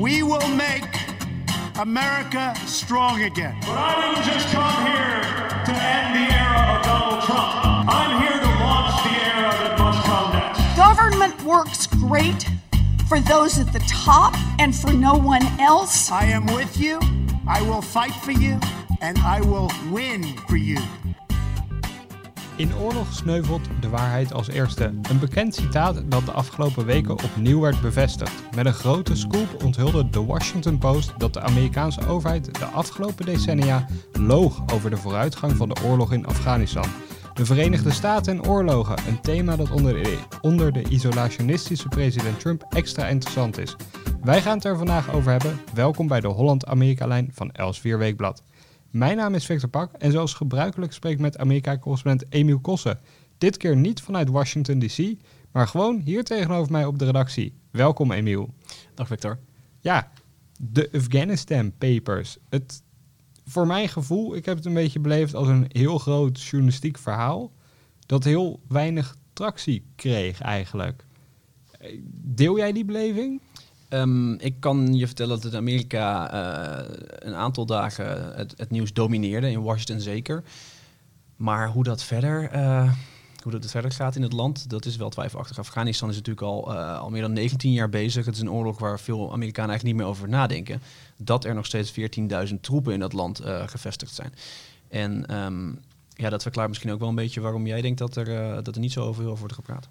We will make America strong again. But I didn't just come here to end the era of Donald Trump. I'm here to launch the era that must come next. Government works great for those at the top and for no one else. I am with you. I will fight for you. And I will win for you. In oorlog sneuvelt de waarheid als eerste. Een bekend citaat dat de afgelopen weken opnieuw werd bevestigd. Met een grote scoop onthulde de Washington Post dat de Amerikaanse overheid de afgelopen decennia loog over de vooruitgang van de oorlog in Afghanistan. De Verenigde Staten en oorlogen, een thema dat onder de, onder de isolationistische president Trump extra interessant is. Wij gaan het er vandaag over hebben. Welkom bij de Holland-Amerika-lijn van Els Weekblad. Mijn naam is Victor Pak en zoals gebruikelijk spreek ik met Amerika-correspondent Emiel Kossen. Dit keer niet vanuit Washington DC, maar gewoon hier tegenover mij op de redactie. Welkom Emiel. Dag Victor. Ja, de Afghanistan Papers. Het, voor mijn gevoel, ik heb het een beetje beleefd als een heel groot journalistiek verhaal dat heel weinig tractie kreeg eigenlijk. Deel jij die beleving? Um, ik kan je vertellen dat in Amerika uh, een aantal dagen het, het, nieuws domineerde, in Washington zeker. Maar hoe dat verder, uh, hoe dat verder gaat in het land, dat is wel twijfelachtig. Afghanistan is natuurlijk al, uh, al meer dan 19 jaar bezig. Het is een oorlog waar veel Amerikanen eigenlijk niet meer over nadenken. Dat er nog steeds 14.000 troepen in dat land gevestigd zijn. En um, ja, dat verklaart misschien ook wel een beetje waarom jij denkt dat er, dat er niet zo over, over wordt gepraat.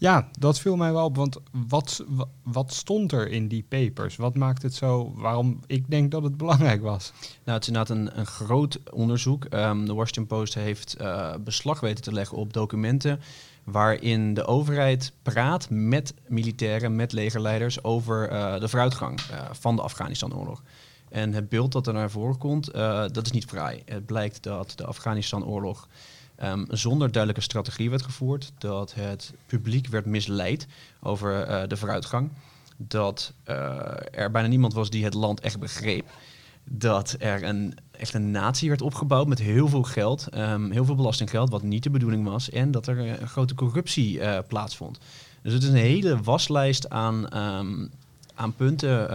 Ja, dat viel mij wel op. Want wat, wat stond er in die papers? Wat maakt het zo? Waarom ik denk dat het belangrijk was? Nou, het is inderdaad een, een groot onderzoek. Um, de Washington Post heeft uh, beslag weten te leggen op documenten waarin de overheid praat met militairen, met legerleiders over uh, de vooruitgang uh, van de Afghanistan-oorlog. En het beeld dat er naar voren komt, dat is niet vrij. Het blijkt dat de Afghanistan-oorlog um, zonder duidelijke strategie werd gevoerd. Dat het publiek werd misleid over uh, de vooruitgang. Dat uh, er bijna niemand was die het land echt begreep. Dat er een, echt een natie werd opgebouwd met heel veel geld, um, heel veel belastinggeld, wat niet de bedoeling was. En dat er een grote corruptie plaatsvond. Dus het is een hele waslijst aan, um, aan punten,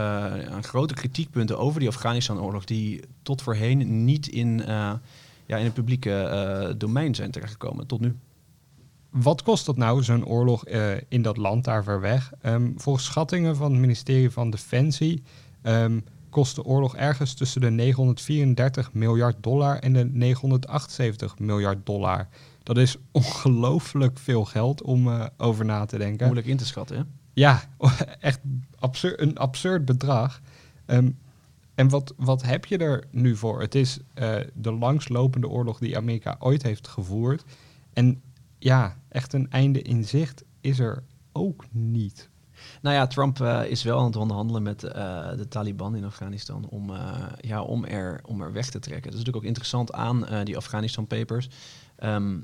aan grote kritiekpunten over die Afghanistan-oorlog, die tot voorheen niet in ja, in het publieke uh, domein zijn terechtgekomen tot nu. Wat kost dat nou, zo'n oorlog uh, in dat land daar ver weg? Um, volgens schattingen van het ministerie van Defensie um, kost de oorlog ergens tussen de 934 miljard dollar en de 978 miljard dollar. Dat is ongelooflijk veel geld om uh, over na te denken. Moeilijk in te schatten, hè? Ja, echt absur een absurd bedrag. Um, en wat, wat heb je er nu voor? Het is uh, de langslopende oorlog die Amerika ooit heeft gevoerd. En ja, echt een einde in zicht is er ook niet. Nou ja, Trump uh, is wel aan het onderhandelen met uh, de Taliban in Afghanistan om, ja, om, er, om er weg te trekken. Dat is natuurlijk ook interessant aan die Afghanistan Papers. Um,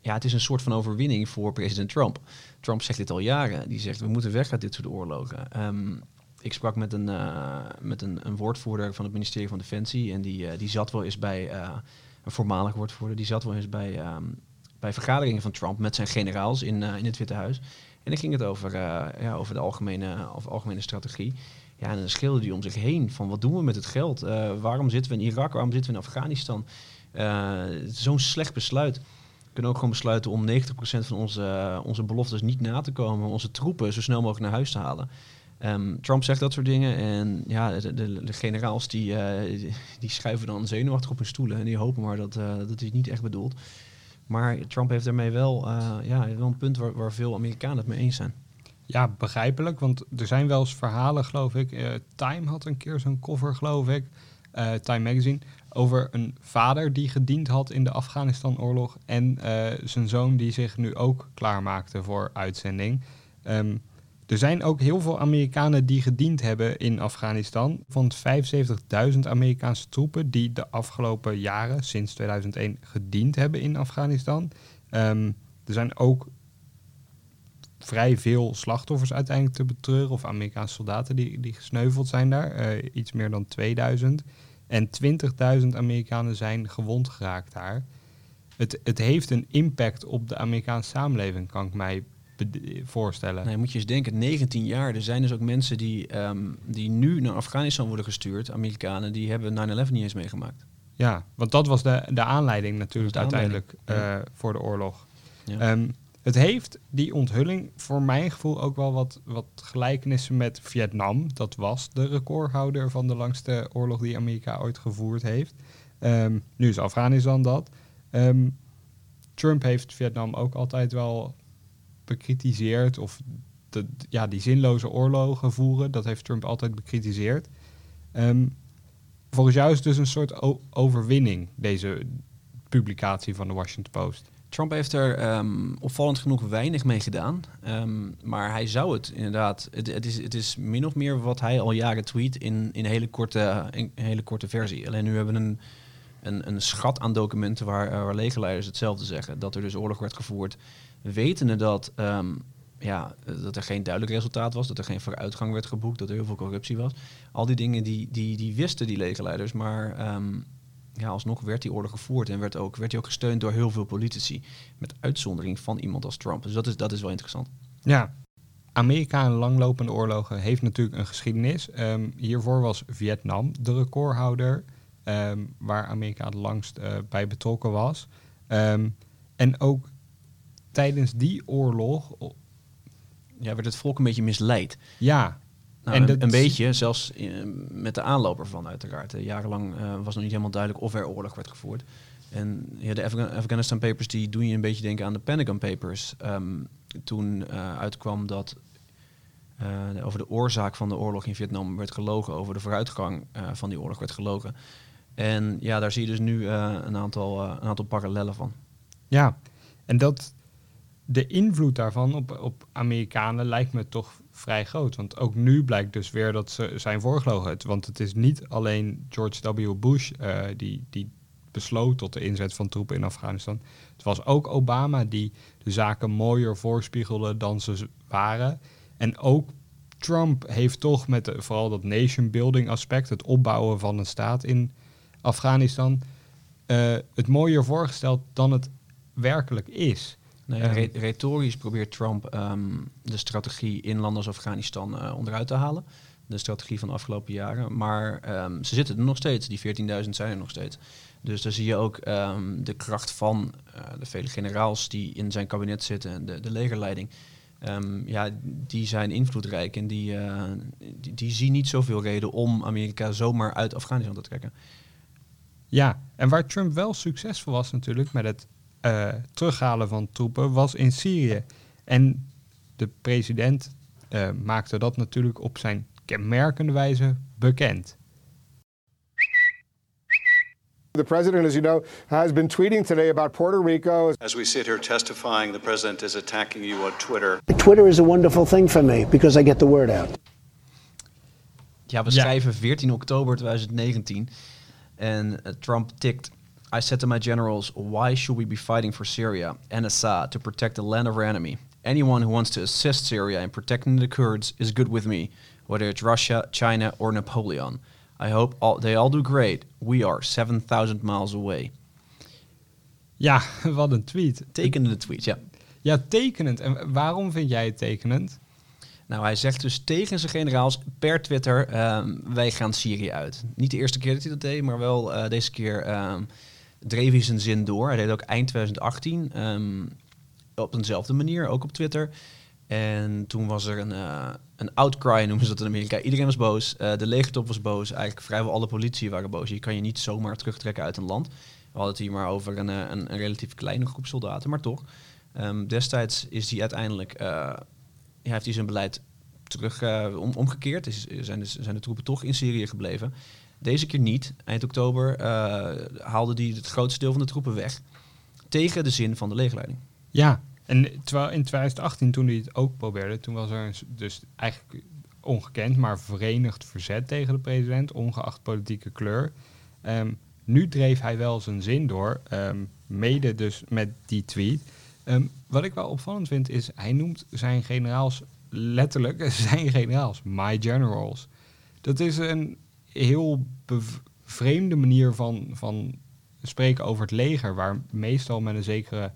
ja, het is een soort van overwinning voor president Trump. Trump zegt dit al jaren. Die zegt, we moeten weg uit dit soort oorlogen. Um, ik sprak met, een, uh, met een, een, woordvoerder van het ministerie van Defensie. En die, uh, die zat wel eens bij, uh, een voormalig woordvoerder, die zat wel eens bij, um, bij vergaderingen van Trump met zijn generaals in, in het Witte Huis. En dan ging het over, ja, over de algemene, over algemene strategie. Ja, en dan schreeuwde hij om zich heen van wat doen we met het geld? waarom zitten we in Irak? Waarom zitten we in Afghanistan? Zo'n slecht besluit. We kunnen ook gewoon besluiten om 90% van onze, onze beloftes niet na te komen. Onze troepen zo snel mogelijk naar huis te halen. Um, Trump zegt dat soort dingen en ja, de, de, generaals die, uh, die schuiven dan zenuwachtig op hun stoelen en die hopen maar dat, uh, dat hij niet echt bedoelt. Maar Trump heeft daarmee wel, uh, ja, wel een punt waar, waar veel Amerikanen het mee eens zijn. Ja, begrijpelijk, want er zijn wel eens verhalen, geloof ik. Time had een keer zo'n cover, geloof ik, Time Magazine, over een vader die gediend had in de Afghanistan-oorlog en zijn zoon die zich nu ook klaarmaakte voor uitzending. Um, er zijn ook heel veel Amerikanen die gediend hebben in Afghanistan. Van 75.000 Amerikaanse troepen die de afgelopen jaren, sinds 2001, gediend hebben in Afghanistan. Um, er zijn ook vrij veel slachtoffers uiteindelijk te betreuren, of Amerikaanse soldaten die, die gesneuveld zijn daar, uh, iets meer dan 2000. En 20.000 Amerikanen zijn gewond geraakt daar. Het, het heeft een impact op de Amerikaanse samenleving, kan ik mij voorstellen. Nee, moet je eens denken, 19 jaar. Er zijn dus ook mensen die, ehm, die nu naar Afghanistan worden gestuurd, Amerikanen, die hebben 9-11 niet eens meegemaakt. Ja, want dat was de, de aanleiding natuurlijk de uiteindelijk aanleiding, eh, voor de oorlog. Ja. Ehm, het heeft die onthulling voor mijn gevoel ook wel wat, wat gelijkenissen met Vietnam. Dat was de recordhouder van de langste oorlog die Amerika ooit gevoerd heeft. Ehm, nu is Afghanistan dat. Trump heeft Vietnam ook altijd wel bekritiseerd. Of ja, die zinloze oorlogen voeren, dat heeft Trump altijd bekritiseerd. Ehm, volgens jou is het dus een soort overwinning, deze publicatie van de Washington Post. Trump heeft er ehm, opvallend genoeg weinig mee gedaan. Ehm, maar hij zou het inderdaad. Het, is, het is min of meer wat hij al jaren tweet in, in, hele korte, in hele korte versie. Alleen nu hebben we een, een, een schat aan documenten waar, eh, waar legerleiders hetzelfde zeggen. Dat er dus oorlog werd gevoerd. Wetende dat, ehm, ja, dat er geen duidelijk resultaat was. Dat er geen vooruitgang werd geboekt. Dat er heel veel corruptie was. Al die dingen die, die, die wisten die legerleiders. Maar ehm, ja, alsnog werd die oorlog gevoerd en werd, ook, werd die ook gesteund door heel veel politici. Met uitzondering van iemand als Trump. Dus dat is, dat is wel interessant. Ja, Amerika in langlopende oorlogen heeft natuurlijk een geschiedenis. Ehm, hiervoor was Vietnam de recordhouder, waar Amerika het langst eh, bij betrokken was. En ook tijdens die oorlog, Ja, werd het volk een beetje misleid. ja, Nou, En een, dat- een beetje, zelfs eh, met de aanloper van uiteraard. Eh, jarenlang eh, was nog niet helemaal duidelijk of er oorlog werd gevoerd. En ja, de Afga- Afghanistan Papers die doen je een beetje denken aan de Pentagon Papers. Ehm, toen eh, uitkwam dat over de oorzaak van de oorlog in Vietnam werd gelogen. Over de vooruitgang van die oorlog werd gelogen. En ja, daar zie je dus nu een, aantal, een aantal parallellen van. ja. En dat de invloed daarvan op, op Amerikanen lijkt me toch vrij groot. Want ook nu blijkt dus weer dat ze zijn voorgelogen. Want het is niet alleen George W. Bush eh, die, die besloot tot de inzet van troepen in Afghanistan. Het was ook Obama die de zaken mooier voorspiegelde dan ze waren. En ook Trump heeft toch met vooral dat nation building aspect, het opbouwen van een staat in Afghanistan, eh, het mooier voorgesteld dan het werkelijk is. Nee, re- retorisch probeert Trump ehm, de strategie in landen als Afghanistan eh, onderuit te halen. De strategie van de afgelopen jaren. Maar ehm, ze zitten er nog steeds. Die 14.000 zijn er nog steeds. Dus daar zie je ook ehm, de kracht van eh, de vele generaals die in zijn kabinet zitten. en De, de legerleiding. Ja, die zijn invloedrijk en die, eh, die, die zien niet zoveel reden om Amerika zomaar uit Afghanistan te trekken. Ja, en waar Trump wel succesvol was natuurlijk met het eh, terughalen van troepen, was in Syrië. En de president eh, maakte dat natuurlijk op zijn kenmerkende wijze bekend. The president, as you know, has been tweeting today about Puerto Rico. As we sit here testifying, the president is attacking you on Twitter. Twitter is a wonderful thing for me because I get the word out. Ja, we Ja. schrijven 14 oktober 2019 en eh, Trump tikt. I said to my generals, why should we be fighting for Syria and Assad to protect the land of our enemy? Anyone who wants to assist Syria in protecting the Kurds is good with me, whether it's Russia, China, or Napoleon. I hope all, they all do great. We are 7,000 miles away. Ja, wat een tweet. Tekenende tweet, ja. Ja, tekenend. En waarom vind jij het tekenend? Nou, hij zegt dus tegen zijn generaals per Twitter: ehm, wij gaan Syrië uit. Niet de eerste keer dat hij dat deed, maar wel eh, deze keer ehm, dreef hij zijn zin door. Hij deed ook eind 2018 ehm, op eenzelfde manier, ook op Twitter. En toen was er een, eh, een outcry, noemen ze dat in Amerika. Iedereen was boos. Eh, de legertop was boos. Eigenlijk vrijwel alle politie waren boos. Je kan je niet zomaar terugtrekken uit een land. We hadden het hier maar over een, eh, een, relatief kleine groep soldaten, maar toch. Ehm, destijds is hij uiteindelijk, heeft hij zijn beleid terug om, omgekeerd. Is, zijn, zijn de troepen toch in Syrië gebleven. Deze keer niet. Eind oktober eh, haalde hij het grootste deel van de troepen weg. Tegen de zin van de legerleiding. Ja, en terwijl in 2018, toen hij het ook probeerde, toen was er dus eigenlijk ongekend, maar verenigd verzet tegen de president, ongeacht politieke kleur. Ehm, nu dreef hij wel zijn zin door, ehm, mede dus met die tweet. Ehm, wat ik wel opvallend vind, is hij noemt zijn generaals letterlijk zijn generaals, my generals. Dat is een heel vreemde manier van, van spreken over het leger, waar meestal met een zekere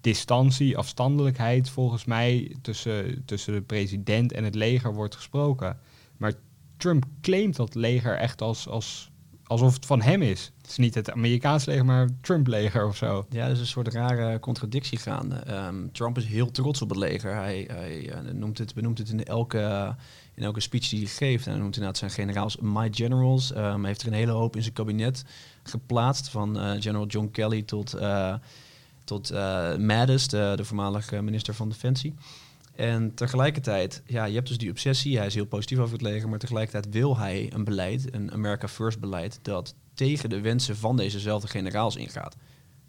distantie, afstandelijkheid volgens mij tussen, tussen de president en het leger wordt gesproken. Maar Trump claimt dat leger echt als, als, alsof het van hem is. Het is niet het Amerikaans leger, maar het Trump-leger of zo. Ja, er is een soort rare contradictie gaande. Ehm, Trump is heel trots op het leger. Hij, hij eh, noemt het, benoemt het in elke, in elke speech die hij geeft. Hij noemt inderdaad zijn generaals my generals. Ehm, hij heeft er een hele hoop in zijn kabinet geplaatst. Van eh, General John Kelly tot, eh, tot Mattis, de, de voormalige minister van Defensie. En tegelijkertijd, ja, je hebt dus die obsessie. Hij is heel positief over het leger. Maar tegelijkertijd wil hij een beleid, een America First beleid... dat tegen de wensen van dezezelfde generaals ingaat.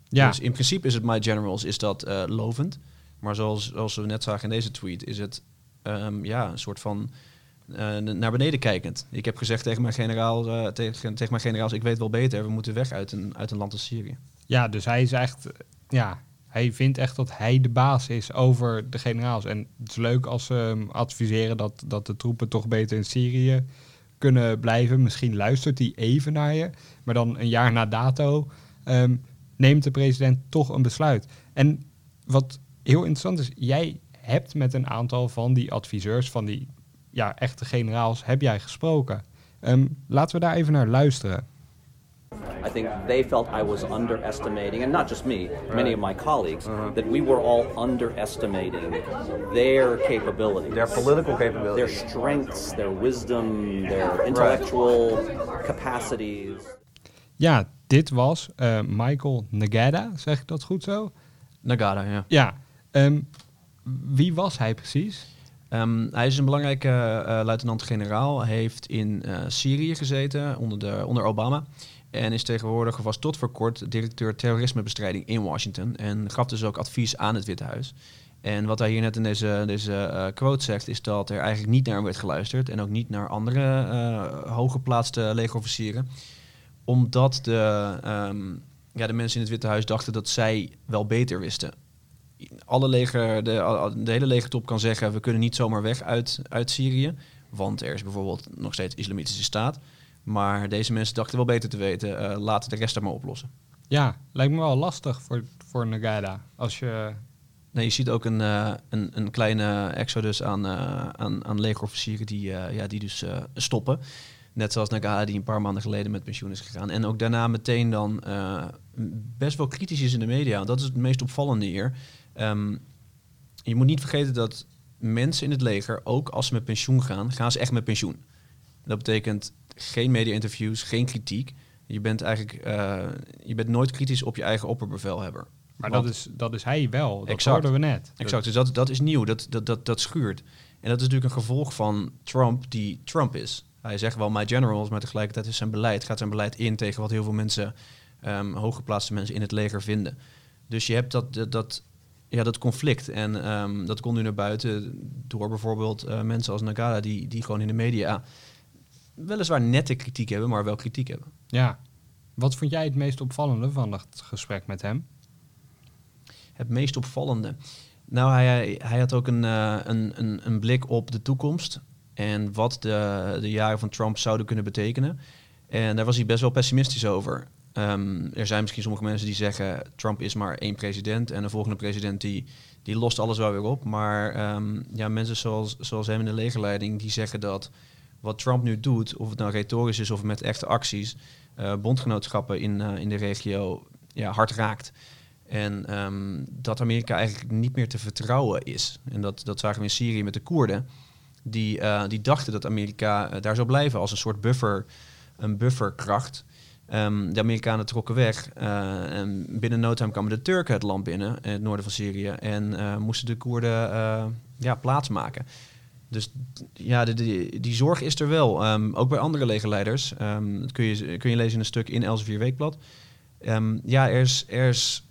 Ja, Dus in principe is het My Generals is dat eh, lovend. Maar zoals, zoals we net zagen in deze tweet, is het ehm, ja, een soort van eh, naar beneden kijkend. Ik heb gezegd tegen mijn, generaal, eh, tegen, tegen mijn generaals, ik weet wel beter, we moeten weg uit een, uit een land als Syrië. ja, dus hij is echt, ja, hij vindt echt dat hij de baas is over de generaals. En het is leuk als ze adviseren dat, dat de troepen toch beter in Syrië kunnen blijven. Misschien luistert hij even naar je, maar dan een jaar na dato ehm, neemt de president toch een besluit. En wat heel interessant is, jij hebt met een aantal van die adviseurs, van die ja, echte generaals, heb jij gesproken. Ehm, laten we daar even naar luisteren. I think they felt I was underestimating, and not just me, many of my colleagues, that we were all underestimating their capabilities. Their political capabilities. Their strengths, their wisdom, their intellectual capacities. Ja, dit was eh, Michael Nagada, zeg ik dat goed zo? Nagada, ja. Ja. ehm, wie was hij precies? Ehm, hij is een belangrijke eh, luitenant-generaal. Hij heeft in eh, Syrië gezeten onder, de, onder Obama. En is tegenwoordig, was tot voor kort, directeur terrorismebestrijding in Washington. En gaf dus ook advies aan het Witte Huis. En wat hij hier net in deze, deze eh, quote zegt, is dat er eigenlijk niet naar hem werd geluisterd. En ook niet naar andere eh hooggeplaatste legerofficieren. Omdat de, ehm, ja, de mensen in het Witte Huis dachten dat zij wel beter wisten. Alle leger, de hele legertop kan zeggen, we kunnen niet zomaar weg uit, uit Syrië. Want er is bijvoorbeeld nog steeds islamitische staat. Maar deze mensen dachten wel beter te weten, eh, laten de rest dat maar oplossen. Ja, lijkt me wel lastig voor, voor Nagada. Als je... Nee, je ziet ook een, eh, een, een kleine exodus aan, eh, aan, aan legerofficieren die, ja, die dus stoppen. Net zoals Nagada die een paar maanden geleden met pensioen is gegaan. En ook daarna meteen dan best wel kritisch is in de media. Dat is het meest opvallende hier. Ehm, je moet niet vergeten dat mensen in het leger, ook als ze met pensioen gaan, gaan ze echt met pensioen. Dat betekent geen media-interviews, geen kritiek. Je bent eigenlijk eh, je bent nooit kritisch op je eigen opperbevelhebber. Maar Want- dat is, dat is hij wel. Dat Exact. hoorden we net. Exact, dus dat, dat is nieuw, dat, dat, dat, dat schuurt. En dat is natuurlijk een gevolg van Trump, die Trump is. Hij zegt wel my generals, maar tegelijkertijd is zijn beleid, gaat zijn beleid in tegen wat heel veel mensen, ehm hooggeplaatste mensen in het leger vinden. Dus je hebt dat, dat, dat, ja, dat conflict. En ehm, dat komt nu naar buiten door bijvoorbeeld eh, mensen als Nagada, die, die gewoon in de media weliswaar nette kritiek hebben, maar wel kritiek hebben. Ja. Wat vond jij het meest opvallende van dat gesprek met hem? Het meest opvallende. Nou, hij, hij had ook een, eh, een, een, een blik op de toekomst en wat de, de jaren van Trump zouden kunnen betekenen. En daar was hij best wel pessimistisch over. Ehm, er zijn misschien sommige mensen die zeggen Trump is maar één president en de volgende president die, die lost alles wel weer op. Maar ehm, ja, mensen zoals, zoals hem in de legerleiding die zeggen dat wat Trump nu doet, of het nou retorisch is of met echte acties, eh, bondgenootschappen in, eh, in de regio ja, hard raakt. En ehm, dat Amerika eigenlijk niet meer te vertrouwen is. En dat, dat zagen we in Syrië met de Koerden. Die, eh, die dachten dat Amerika daar zou blijven als een soort buffer, een bufferkracht. Ehm, de Amerikanen trokken weg. en binnen no time kwamen de Turken het land binnen, in het noorden van Syrië. En moesten de Koerden eh, ja, plaatsmaken. Dus ja, die, zorg is er wel. Ehm, ook bij andere legerleiders. Ehm, dat kun je, kun je lezen in een stuk in Elsevier Weekblad. Ehm, ja, er is, er is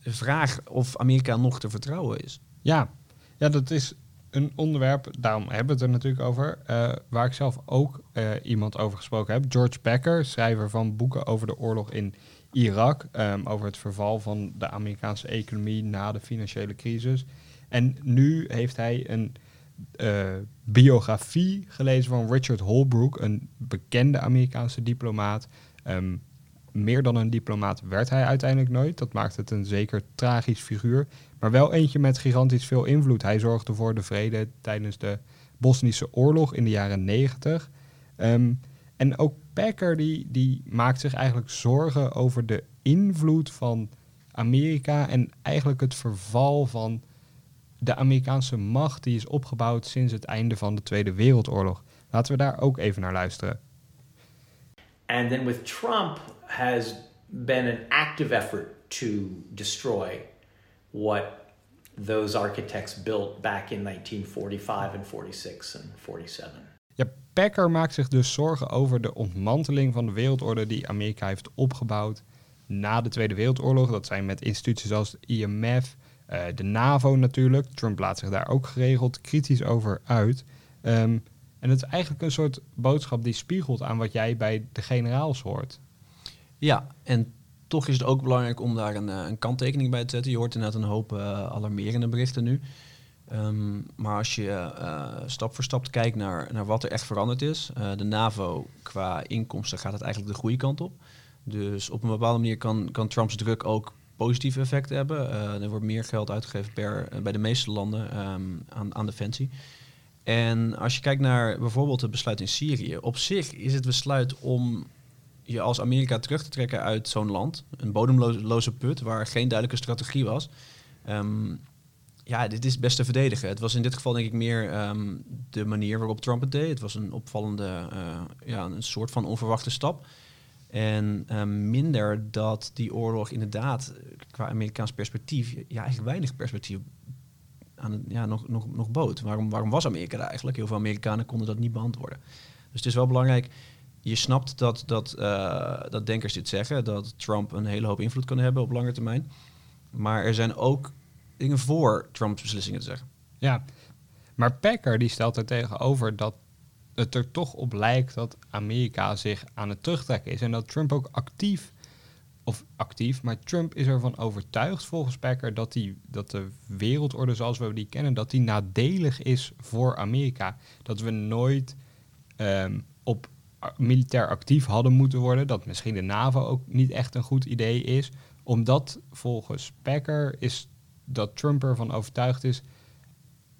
vraag of Amerika nog te vertrouwen is. Ja, ja dat is een onderwerp, daarom hebben we het er natuurlijk over, eh, waar ik zelf ook eh, iemand over gesproken heb. George Becker, schrijver van boeken over de oorlog in Irak, over het verval van de Amerikaanse economie na de financiële crisis. En nu heeft hij een eh, biografie gelezen van Richard Holbrooke, een bekende Amerikaanse diplomaat. Ehm, meer dan een diplomaat werd hij uiteindelijk nooit. Dat maakt het een zeker tragisch figuur. Maar wel eentje met gigantisch veel invloed. Hij zorgde voor de vrede tijdens de Bosnische oorlog in de jaren 90. Ehm, en ook Packer die, die maakt zich eigenlijk zorgen over de invloed van Amerika en eigenlijk het verval van de Amerikaanse macht die is opgebouwd sinds het einde van de Tweede Wereldoorlog. Laten we daar ook even naar luisteren. And then with Trump has been an active effort to destroy what those architects built back in 1945 and 46 and 47. Ja, Packer maakt zich dus zorgen over de ontmanteling van de wereldorde die Amerika heeft opgebouwd na de Tweede Wereldoorlog. Dat zijn met instituties als het IMF, uh, de NAVO natuurlijk. Trump laat zich daar ook geregeld kritisch over uit. Um, en het is eigenlijk een soort boodschap die spiegelt aan wat jij bij de generaals hoort. Ja, en toch is het ook belangrijk om daar een, een kanttekening bij te zetten. Je hoort inderdaad een hoop uh, alarmerende berichten nu. Um, maar als je stap voor stap kijkt naar, naar wat er echt veranderd is. De NAVO qua inkomsten gaat het eigenlijk de goede kant op. Dus op een bepaalde manier kan, kan Trumps druk ook positieve effecten hebben. er wordt meer geld uitgegeven per, bij de meeste landen um, aan, aan defensie. En als je kijkt naar bijvoorbeeld het besluit in Syrië, op zich is het besluit om je als Amerika terug te trekken uit zo'n land, een bodemloze put waar geen duidelijke strategie was. Um, ja, dit is best te verdedigen. Het was in dit geval denk ik meer um, de manier waarop Trump het deed. Het was een opvallende, uh, ja, een soort van onverwachte stap. En um, minder dat die oorlog inderdaad qua Amerikaans perspectief, ja, eigenlijk weinig perspectief aan ja, nog, nog, nog bood. Waarom, waarom was Amerika eigenlijk? Heel veel Amerikanen konden dat niet beantwoorden. Dus het is wel belangrijk. Je snapt dat, dat, uh, dat denkers dit zeggen, dat Trump een hele hoop invloed kan hebben op lange termijn. Maar er zijn ook dingen voor Trumps beslissingen te zeggen. Ja, maar Packer die stelt er tegenover dat het er toch op lijkt dat Amerika zich aan het terugtrekken is. En dat Trump ook actief of actief, maar Trump is ervan overtuigd volgens Packer dat, die, dat de wereldorde zoals we die kennen, dat die nadelig is voor Amerika. Dat we nooit um, op militair actief hadden moeten worden, dat misschien de NAVO ook niet echt een goed idee is, omdat volgens Packer is dat Trump ervan overtuigd is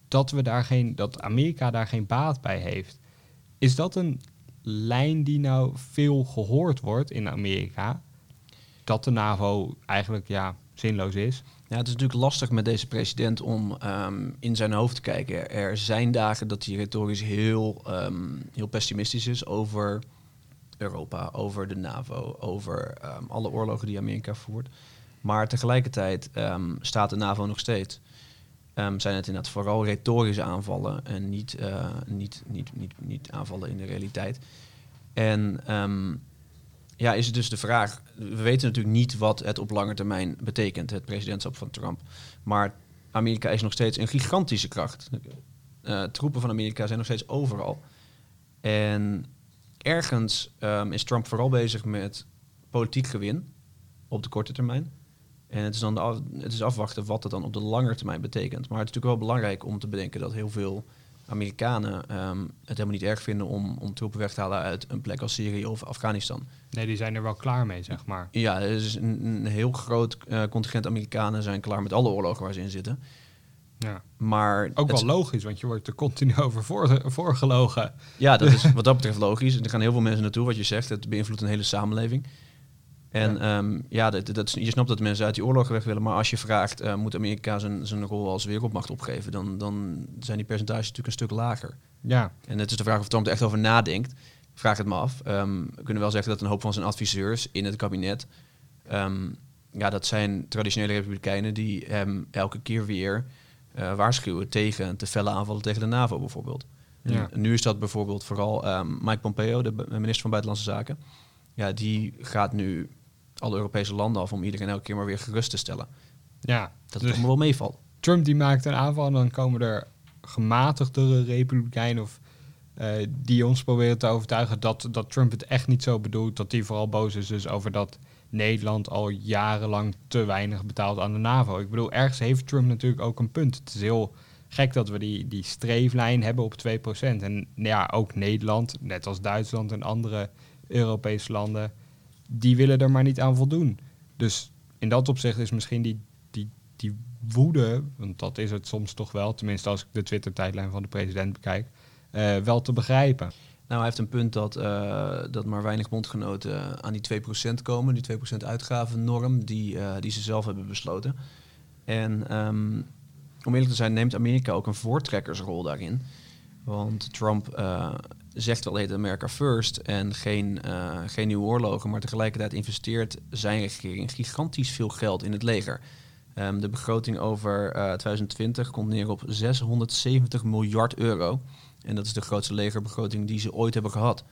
dat we daar geen, dat Amerika daar geen baat bij heeft. Is dat een lijn die nou veel gehoord wordt in Amerika? dat de NAVO eigenlijk ja, zinloos is. Ja, het is natuurlijk lastig met deze president om um, in zijn hoofd te kijken. Er zijn dagen dat hij retorisch heel, um, heel pessimistisch is over Europa, over de NAVO, over um, alle oorlogen die Amerika voert. Maar tegelijkertijd staat de NAVO nog steeds. Zijn het inderdaad vooral retorische aanvallen en niet, uh, niet, niet, niet, niet aanvallen in de realiteit. En ja, is het dus de vraag. We weten natuurlijk niet wat het op lange termijn betekent, het presidentschap van Trump. Maar Amerika is nog steeds een gigantische kracht. Uh, troepen van Amerika zijn nog steeds overal. En ergens um, is Trump vooral bezig met politiek gewin op de korte termijn. En het is dan af, het is afwachten wat dat dan op de lange termijn betekent. Maar het is natuurlijk wel belangrijk om te bedenken dat heel veel Amerikanen um, het helemaal niet erg vinden om, om troepen weg te halen uit een plek als Syrië of Afghanistan. Nee, die zijn er wel klaar mee, zeg maar. Ja, er is een, een heel groot uh, contingent Amerikanen zijn klaar met alle oorlogen waar ze in zitten. Ja. Maar ook wel logisch, want je wordt er continu over voor, voorgelogen. Ja, dat is wat dat betreft logisch. Er gaan heel veel mensen naartoe, wat je zegt. Het beïnvloedt een hele samenleving. En ja, um, ja dat, dat, je snapt dat mensen uit die oorlog weg willen, maar als je vraagt, uh, moet Amerika zijn, zijn rol als wereldmacht opgeven, dan, dan zijn die percentages natuurlijk een stuk lager. Ja. En het is de vraag of Trump er echt over nadenkt. Vraag het me af. Um, we kunnen wel zeggen dat een hoop van zijn adviseurs in het kabinet, um, ja, dat zijn traditionele republikeinen die hem elke keer weer uh, waarschuwen tegen te felle aanvallen tegen de NAVO bijvoorbeeld. Ja. En nu is dat bijvoorbeeld vooral Mike Pompeo, de minister van Buitenlandse Zaken. Ja, die gaat nu alle Europese landen af om iedereen elke keer maar weer gerust te stellen. Ja, dat het allemaal wel meevalt. Trump die maakt een aanval en dan komen er gematigdere republikeinen of uh, die ons proberen te overtuigen dat, dat Trump het echt niet zo bedoelt. Dat hij vooral boos is dus over dat Nederland al jarenlang te weinig betaalt aan de NAVO. Ik bedoel, ergens heeft Trump natuurlijk ook een punt. Het is heel gek dat we die, die streeflijn hebben op 2%. En ja, ook Nederland, net als Duitsland en andere Europese landen, die willen er maar niet aan voldoen. Dus in dat opzicht is misschien die, die, die woede, want dat is het soms toch wel, tenminste als ik de Twitter-tijdlijn van de president bekijk, uh, wel te begrijpen. Nou, hij heeft een punt dat, uh, dat maar weinig bondgenoten aan die 2% komen, die 2% uitgavennorm die, uh, die ze zelf hebben besloten. En um, om eerlijk te zijn, neemt Amerika ook een voortrekkersrol daarin. Want Trump zegt wel heet America first en geen, uh, geen nieuwe oorlogen, maar tegelijkertijd investeert zijn regering gigantisch veel geld in het leger. Um, de begroting over uh, 2020 komt neer op 670 miljard euro. En dat is de grootste legerbegroting die ze ooit hebben gehad.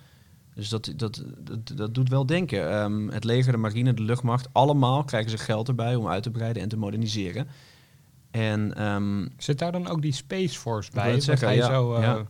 Dus dat, dat, dat, dat doet wel denken. Um, het leger, de marine, de luchtmacht, allemaal krijgen ze geld erbij om uit te breiden en te moderniseren. En, um, Zit daar dan ook die Space Force bij? Dat zeggen, hij ja, zo uh, ja.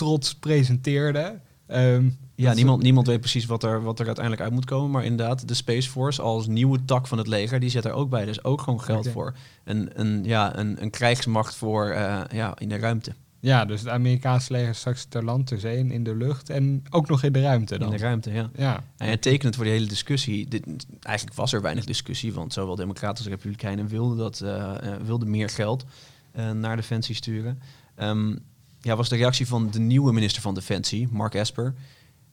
Trots presenteerde. Um, ja, niemand, niemand weet precies wat er, wat er uiteindelijk uit moet komen. Maar inderdaad, de Space Force als nieuwe tak van het leger, die zet er ook bij. Dus ook gewoon geld okay. voor. Een, een, ja, een, een krijgsmacht voor uh, ja, in de ruimte. Ja, dus het Amerikaanse leger straks ter land, ter zee in de lucht. En ook nog in de ruimte dan. In de ruimte, ja. ja. En tekenend voor die hele discussie. Dit, eigenlijk was er weinig discussie, want zowel democraten als republikeinen wilden, dat, uh, wilden meer geld naar Defensie sturen. Um, ja, was de reactie van de nieuwe minister van Defensie, Mark Esper.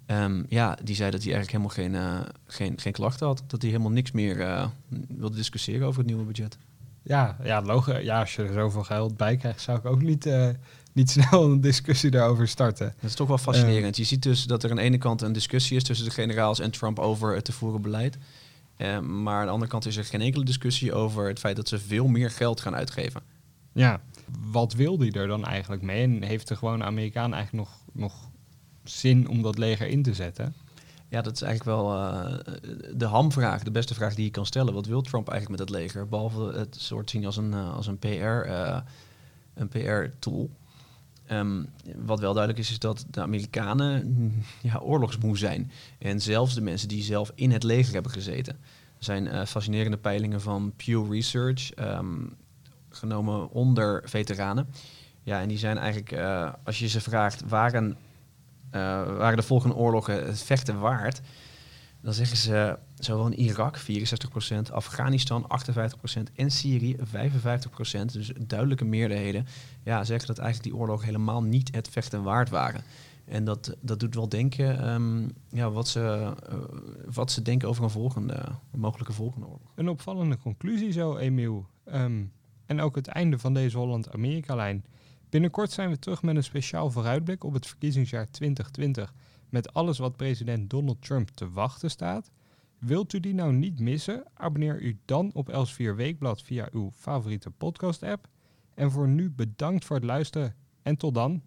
Um, ja, die zei dat hij eigenlijk helemaal geen, geen, geen klachten had. Dat hij helemaal niks meer wilde discussiëren over het nieuwe budget. Ja, ja, logisch. ja, als je er zoveel geld bij krijgt, zou ik ook niet niet snel een discussie daarover starten. Dat is toch wel fascinerend. Uh, je ziet dus dat er aan de ene kant een discussie is tussen de generaals en Trump over het te voeren beleid. Uh, maar aan de andere kant is er geen enkele discussie over het feit dat ze veel meer geld gaan uitgeven. Ja, wat wil die er dan eigenlijk mee? En heeft er gewoon Amerikaan eigenlijk nog, nog zin om dat leger in te zetten? Ja, dat is eigenlijk wel uh, de hamvraag, de beste vraag die je kan stellen. Wat wil Trump eigenlijk met het leger? Behalve het soort zien als een, als een PR, een PR-tool. Um, wat wel duidelijk is, is dat de Amerikanen ja, oorlogsmoe zijn. En zelfs de mensen die zelf in het leger hebben gezeten. Er zijn fascinerende peilingen van Pew Research, um, genomen onder veteranen. Ja, en die zijn eigenlijk, uh, als je ze vraagt, waren, uh, waren de volgende oorlogen het vechten waard? Dan zeggen ze zowel in Irak 64%, Afghanistan 58% en Syrië 55%. Dus duidelijke meerderheden ja, zeggen dat eigenlijk die oorlogen helemaal niet het vechten waard waren. En dat, dat doet wel denken um, ja, wat, ze, uh, wat ze denken over een, volgende, mogelijke volgende oorlog. Een opvallende conclusie zo, Emiel. Um, en ook het einde van deze Holland-Amerika-lijn. Binnenkort zijn we terug met een speciaal vooruitblik op het verkiezingsjaar 2020 met alles wat president Donald Trump te wachten staat. Wilt u die nou niet missen? Abonneer u dan op Els4 Weekblad via uw favoriete podcast-app. En voor nu bedankt voor het luisteren en tot dan.